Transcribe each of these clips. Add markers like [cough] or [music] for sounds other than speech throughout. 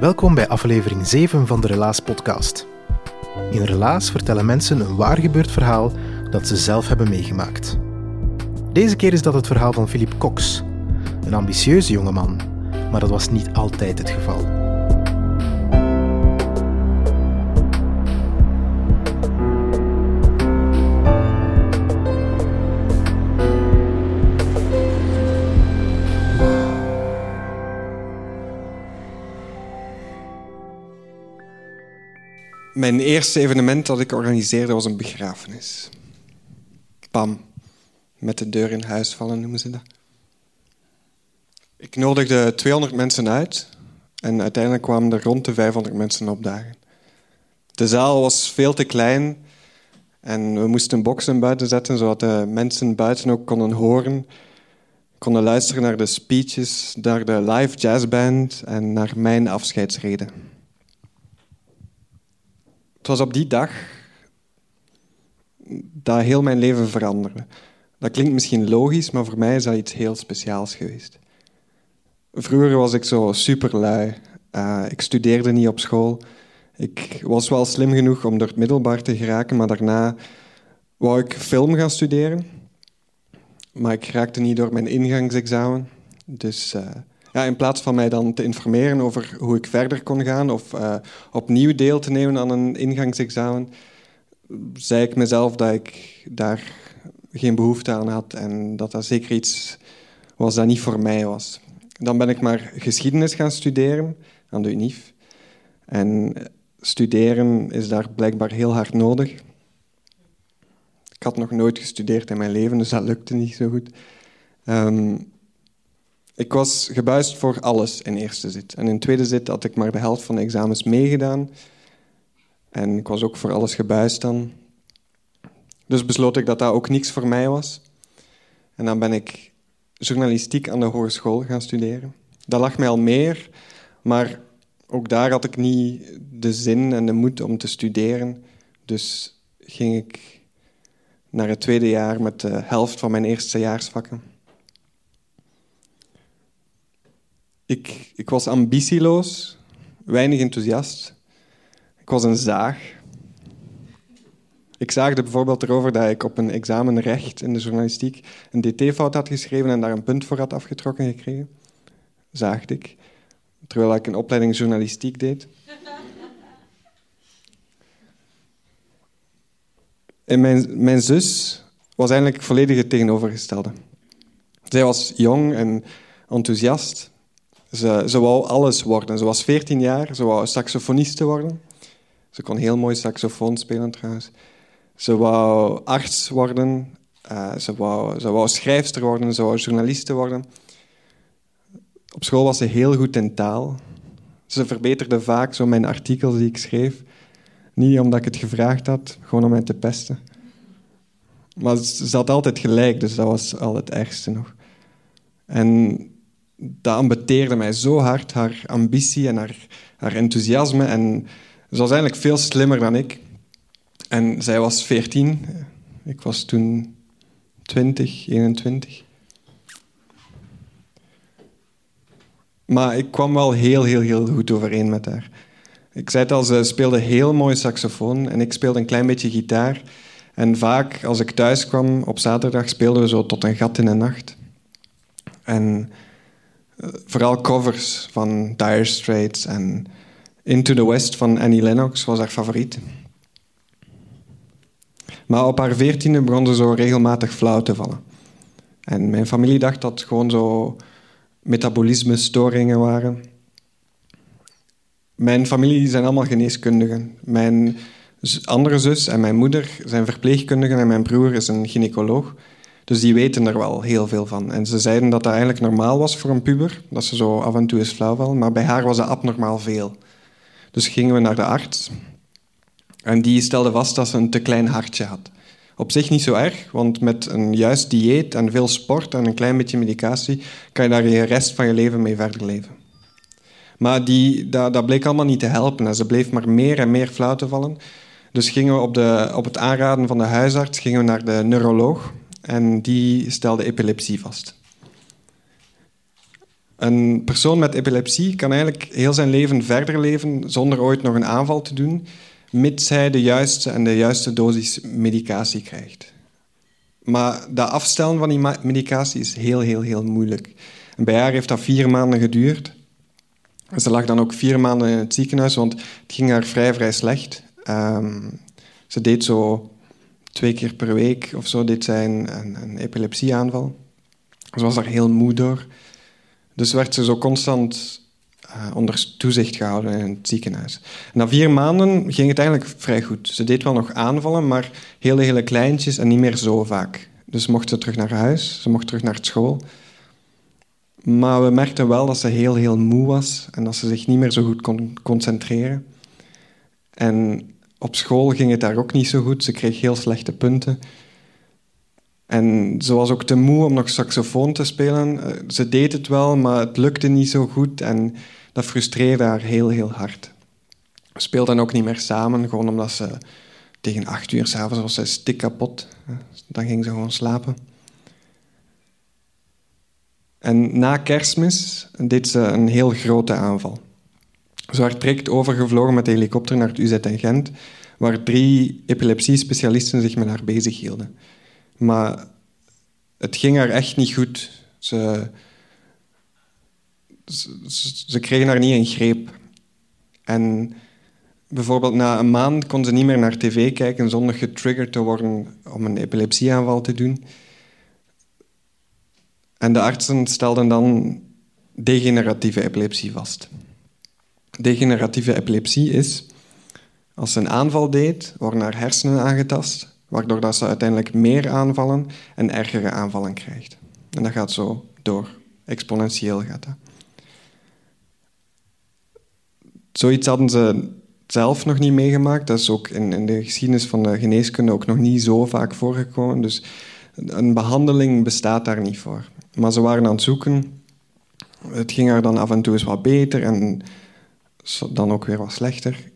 Welkom bij aflevering 7 van de Relaas podcast. In Relaas vertellen mensen een waar gebeurd verhaal dat ze zelf hebben meegemaakt. Deze keer is dat het verhaal van Philippe Cox, een ambitieuze jongeman, maar dat was niet altijd het geval. Mijn eerste evenement dat ik organiseerde was een begrafenis. Pam, met de deur in huis vallen noemen ze dat. Ik nodigde 200 mensen uit en uiteindelijk kwamen er rond de 500 mensen opdagen. De zaal was veel te klein en we moesten boksen buiten zetten zodat de mensen buiten ook konden horen, konden luisteren naar de speeches, naar de live jazzband en naar mijn afscheidsreden. Het was op die dag dat heel mijn leven veranderde. Dat klinkt misschien logisch, maar voor mij is dat iets heel speciaals geweest. Vroeger was ik zo superlui. Uh, ik studeerde niet op school. Ik was wel slim genoeg om door het middelbaar te geraken, maar daarna wou ik film gaan studeren. Maar ik raakte niet door mijn ingangsexamen. Dus uh, ja, in plaats van mij dan te informeren over hoe ik verder kon gaan of uh, opnieuw deel te nemen aan een ingangsexamen, zei ik mezelf dat ik daar geen behoefte aan had en dat dat zeker iets was dat niet voor mij was. Dan ben ik maar geschiedenis gaan studeren aan de UNIF. En studeren is daar blijkbaar heel hard nodig. Ik had nog nooit gestudeerd in mijn leven, dus dat lukte niet zo goed. Um, ik was gebuist voor alles in eerste zit. En in tweede zit had ik maar de helft van de examens meegedaan. En ik was ook voor alles gebuist dan. Dus besloot ik dat dat ook niks voor mij was. En dan ben ik journalistiek aan de hogeschool gaan studeren. Dat lag mij al meer, maar ook daar had ik niet de zin en de moed om te studeren. Dus ging ik naar het tweede jaar met de helft van mijn eerstejaarsvakken. Ik, ik was ambitieloos, weinig enthousiast. Ik was een zaag. Ik zaagde bijvoorbeeld erover dat ik op een examen recht in de journalistiek een dt-fout had geschreven en daar een punt voor had afgetrokken gekregen. Zaagde ik. Terwijl ik een opleiding journalistiek deed. En mijn, mijn zus was eigenlijk volledig het tegenovergestelde. Zij was jong en enthousiast. Ze, ze wou alles worden. Ze was 14 jaar, ze wou saxofoniste worden. Ze kon heel mooi saxofoon spelen trouwens. Ze wou arts worden, uh, ze, wou, ze wou schrijfster worden, ze wou journaliste worden. Op school was ze heel goed in taal. Ze verbeterde vaak zo mijn artikels die ik schreef. Niet omdat ik het gevraagd had, gewoon om mij te pesten. Maar ze had altijd gelijk, dus dat was al het ergste nog. En dat ambeteerde mij zo hard, haar ambitie en haar, haar enthousiasme. En ze was eigenlijk veel slimmer dan ik. En zij was 14, ik was toen 20, 21. Maar ik kwam wel heel, heel, heel goed overeen met haar. Ik zei het al, ze speelde heel mooi saxofoon en ik speelde een klein beetje gitaar. En vaak, als ik thuis kwam op zaterdag, speelden we zo tot een gat in de nacht. En vooral covers van Dire Straits en Into the West van Annie Lennox was haar favoriet. Maar op haar veertiende begon ze zo regelmatig flauw te vallen. En mijn familie dacht dat het gewoon zo metabolisme-storingen waren. Mijn familie zijn allemaal geneeskundigen. Mijn andere zus en mijn moeder zijn verpleegkundigen en mijn broer is een gynaecoloog. Dus die weten er wel heel veel van. En ze zeiden dat dat eigenlijk normaal was voor een puber, dat ze zo af en toe eens flauw vallen, maar bij haar was dat abnormaal veel. Dus gingen we naar de arts en die stelde vast dat ze een te klein hartje had. Op zich niet zo erg, want met een juist dieet en veel sport en een klein beetje medicatie kan je daar de rest van je leven mee verder leven. Maar die, dat, dat bleek allemaal niet te helpen en ze bleef maar meer en meer flauw te vallen. Dus gingen we op, de, op het aanraden van de huisarts gingen we naar de neuroloog en die stelde epilepsie vast. Een persoon met epilepsie kan eigenlijk heel zijn leven verder leven zonder ooit nog een aanval te doen, mits hij de juiste en de juiste dosis medicatie krijgt. Maar dat afstellen van die medicatie is heel, heel, heel moeilijk. En bij haar heeft dat vier maanden geduurd. Ze lag dan ook vier maanden in het ziekenhuis, want het ging haar vrij, vrij slecht. Um, ze deed zo twee keer per week of zo deed zij een, een, epilepsieaanval. Ze was daar heel moe door. Dus werd ze zo constant uh, onder toezicht gehouden in het ziekenhuis. En na vier maanden ging het eigenlijk vrij goed. Ze deed wel nog aanvallen, maar hele, hele kleintjes en niet meer zo vaak. Dus mocht ze terug naar huis, ze mocht terug naar school. Maar we merkten wel dat ze heel, heel moe was en dat ze zich niet meer zo goed kon concentreren. En op school ging het daar ook niet zo goed. Ze kreeg heel slechte punten. En ze was ook te moe om nog saxofoon te spelen. Eh, ze deed het wel, maar het lukte niet zo goed. En dat frustreerde haar heel, heel hard. We speelden ook niet meer samen, gewoon omdat ze tegen acht uur s'avonds was zij stik kapot. Dan ging ze gewoon slapen. En na kerstmis deed ze een heel grote aanval. Werd direct overgevlogen met de helikopter naar het UZ in Gent, waar drie epilepsie-specialisten zich met haar bezig hielden. Maar het ging haar echt niet goed. Ze, ze, ze kregen haar niet in greep. En bijvoorbeeld na een maand kon ze niet meer naar tv kijken zonder getriggerd te worden om een epilepsieaanval te doen. En de artsen stelden dan degeneratieve epilepsie vast. Degeneratieve epilepsie is, als ze een aanval deed, worden haar hersenen aangetast, waardoor dat ze uiteindelijk meer aanvallen en ergere aanvallen krijgt. En dat gaat zo door. Exponentieel gaat dat. Zoiets hadden ze zelf nog niet meegemaakt. Dat is ook in, in de geschiedenis van de geneeskunde ook nog niet zo vaak voorgekomen. Dus een behandeling bestaat daar niet voor. Maar ze waren aan het zoeken. Het ging haar dan af en toe eens wat beter en dan ook weer wat slechter.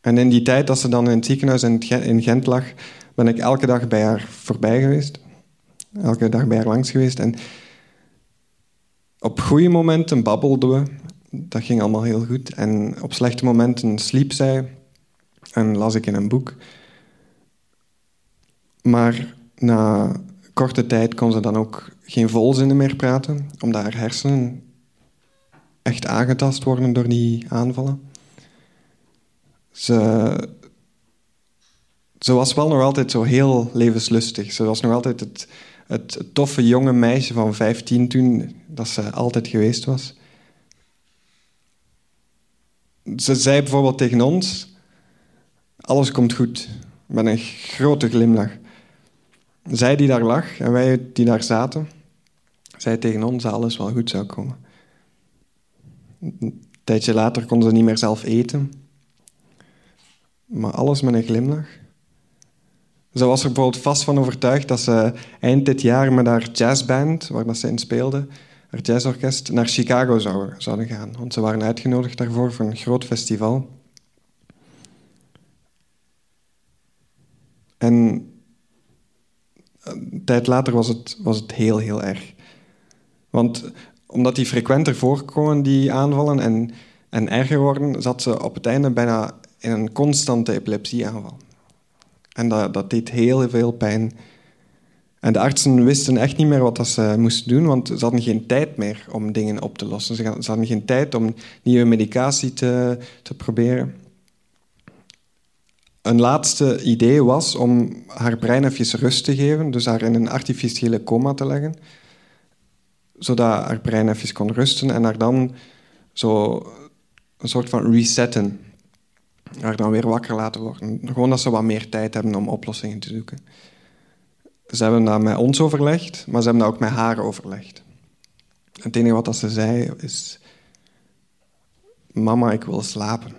En in die tijd dat ze dan in het ziekenhuis in Gent lag, ben ik elke dag bij haar voorbij geweest. Elke dag bij haar langs geweest. En op goede momenten babbelden we. Dat ging allemaal heel goed. En op slechte momenten sliep zij en las ik in een boek. Maar na korte tijd kon ze dan ook geen volzinnen meer praten, omdat haar hersenen echt aangetast worden door die aanvallen. Ze, ze was wel nog altijd zo heel levenslustig. Ze was nog altijd het, het, toffe jonge meisje van 15 toen, dat ze altijd geweest was. Ze zei bijvoorbeeld tegen ons: Alles komt goed. Met een grote glimlach. Zij die daar lag en wij die daar zaten, zei tegen ons dat alles wel goed zou komen. Een tijdje later kon ze niet meer zelf eten, maar alles met een glimlach. Ze was er bijvoorbeeld vast van overtuigd dat ze eind dit jaar met haar jazzband, waar dat ze in speelde, haar jazzorkest, naar Chicago zouden, gaan. Want ze waren uitgenodigd daarvoor voor een groot festival. En een tijd later was het, was het heel, heel erg. Want omdat die frequenter voorkomen, die aanvallen, en, en erger worden, zat ze op het einde bijna in een constante epilepsieaanval. En dat, dat deed heel veel pijn. En de artsen wisten echt niet meer wat ze moesten doen, want ze hadden geen tijd meer om dingen op te lossen. Ze hadden geen tijd om nieuwe medicatie te, te proberen. Een laatste idee was om haar brein even rust te geven, dus haar in een artificiële coma te leggen, zodat haar brein even kon rusten en haar dan zo een soort van resetten. Haar dan weer wakker laten worden. Gewoon dat ze wat meer tijd hebben om oplossingen te zoeken. Ze hebben dat met ons overlegd, maar ze hebben dat ook met haar overlegd. Het enige wat ze zei is: Mama, ik wil slapen.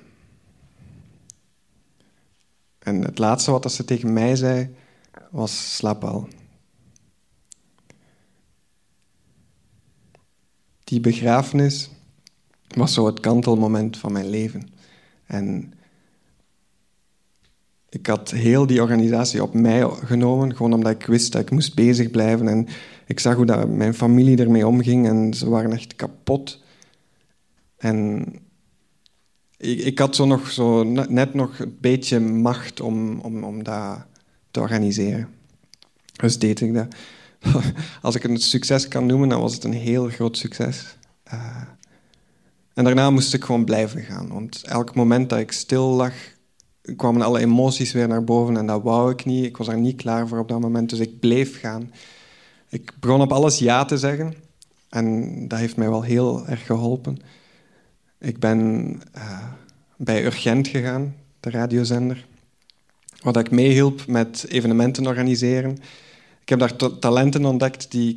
En het laatste wat ze tegen mij zei was: slaap al. Die begrafenis was zo het kantelmoment van mijn leven. En ik had heel die organisatie op mij genomen, gewoon omdat ik wist dat ik moest bezig blijven. En ik zag hoe dat mijn familie ermee omging en ze waren echt kapot. En ik, ik had zo nog zo net nog een beetje macht om, om, om dat te organiseren. Dus deed ik dat. [laughs] Als ik een succes kan noemen, dan was het een heel groot succes. Uh, en daarna moest ik gewoon blijven gaan. Want elk moment dat ik stil lag, kwamen alle emoties weer naar boven. En dat wou ik niet. Ik was er niet klaar voor op dat moment. Dus ik bleef gaan. Ik begon op alles ja te zeggen. En dat heeft mij wel heel erg geholpen. Ik ben uh, bij Urgent gegaan, de radiozender. Wat ik meehielp met evenementen organiseren. Ik heb daar talenten ontdekt die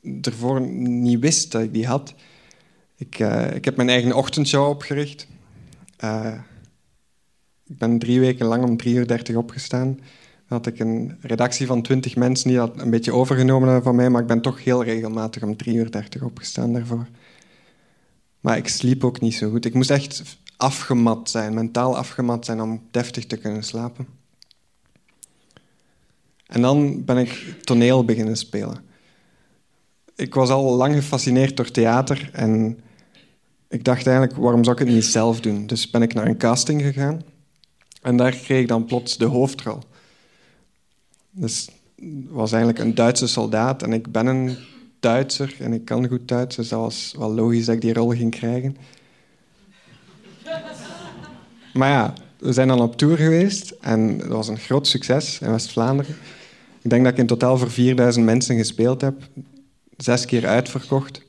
ik ervoor niet wist dat ik die had. Ik, uh, ik heb mijn eigen ochtendshow opgericht. Uh, ik ben drie weken lang om 3 uur 30 opgestaan. Dan had ik een redactie van 20 mensen die dat een beetje overgenomen van mij, maar ik ben toch heel regelmatig om 3 uur 30 opgestaan daarvoor. Maar ik sliep ook niet zo goed. Ik moest echt afgemat zijn, mentaal afgemat zijn om deftig te kunnen slapen. En dan ben ik toneel beginnen spelen. Ik was al lang gefascineerd door theater en ik dacht eigenlijk, waarom zou ik het niet zelf doen? Dus ben ik naar een casting gegaan en daar kreeg ik dan plots de hoofdrol. Dus was eigenlijk een Duitse soldaat en ik ben een Duitser en ik kan goed Duits, dus dat was wel logisch dat ik die rol ging krijgen. Maar ja, we zijn dan op tour geweest en dat was een groot succes in West-Vlaanderen. Ik denk dat ik in totaal voor 4000 mensen gespeeld heb, zes keer uitverkocht.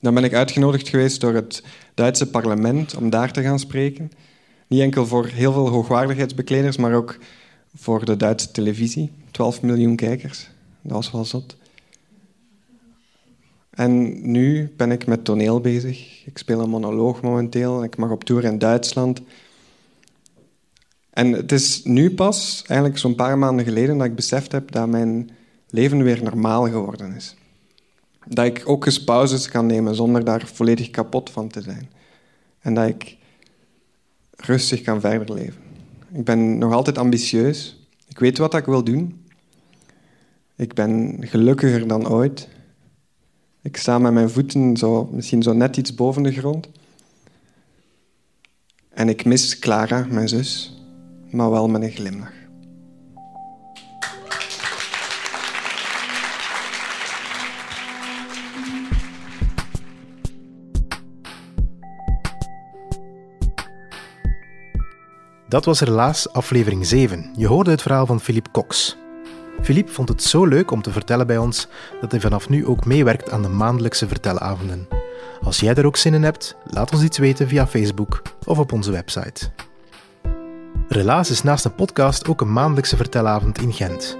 Dan ben ik uitgenodigd geweest door het Duitse parlement om daar te gaan spreken. Niet enkel voor heel veel hoogwaardigheidsbekleders, maar ook voor de Duitse televisie. 12 miljoen kijkers. Dat was wel zot. En nu ben ik met toneel bezig. Ik speel een monoloog momenteel. Ik mag op tour in Duitsland. En het is nu pas, eigenlijk zo'n paar maanden geleden, dat ik beseft heb dat mijn leven weer normaal geworden is. Dat ik ook eens pauzes kan nemen zonder daar volledig kapot van te zijn. En dat ik rustig kan verder leven. Ik ben nog altijd ambitieus. Ik weet wat ik wil doen. Ik ben gelukkiger dan ooit. Ik sta met mijn voeten zo, misschien zo net iets boven de grond. En ik mis Clara, mijn zus, maar wel met een glimlach. Dat was helaas aflevering 7. Je hoorde het verhaal van Philippe Cox. Philippe vond het zo leuk om te vertellen bij ons dat hij vanaf nu ook meewerkt aan de maandelijkse vertelavonden. Als jij er ook zin in hebt, laat ons iets weten via Facebook of op onze website. Relaas is naast een podcast ook een maandelijkse vertelavond in Gent.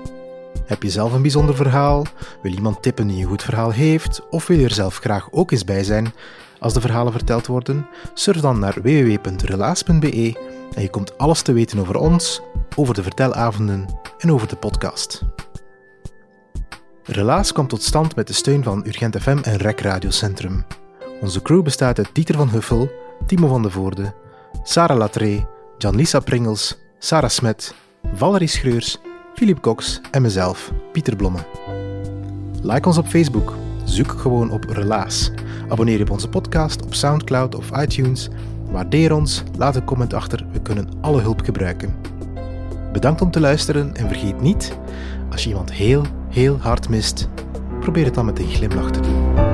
Heb je zelf een bijzonder verhaal? Wil iemand tippen die een goed verhaal heeft? Of wil je er zelf graag ook eens bij zijn als de verhalen verteld worden? Surf dan naar www.relaas.be en je komt alles te weten over ons, over de vertelavonden en over de podcast. Relaas komt tot stand met de steun van Urgent FM en Rec Radiocentrum. Onze crew bestaat uit Dieter van Huffel, Timo van de Voorde, Sarah Latree, Jan-Lisa Pringels, Sarah Smet, Valerie Schreurs, Philip Cox en mezelf, Pieter Blomme. Like ons op Facebook. Zoek gewoon op Relaas. Abonneer je op onze podcast op Soundcloud of iTunes Waardeer ons, laat een comment achter, we kunnen alle hulp gebruiken. Bedankt om te luisteren en vergeet niet, Als je iemand heel, heel hard mist, probeer het dan met een glimlach te doen.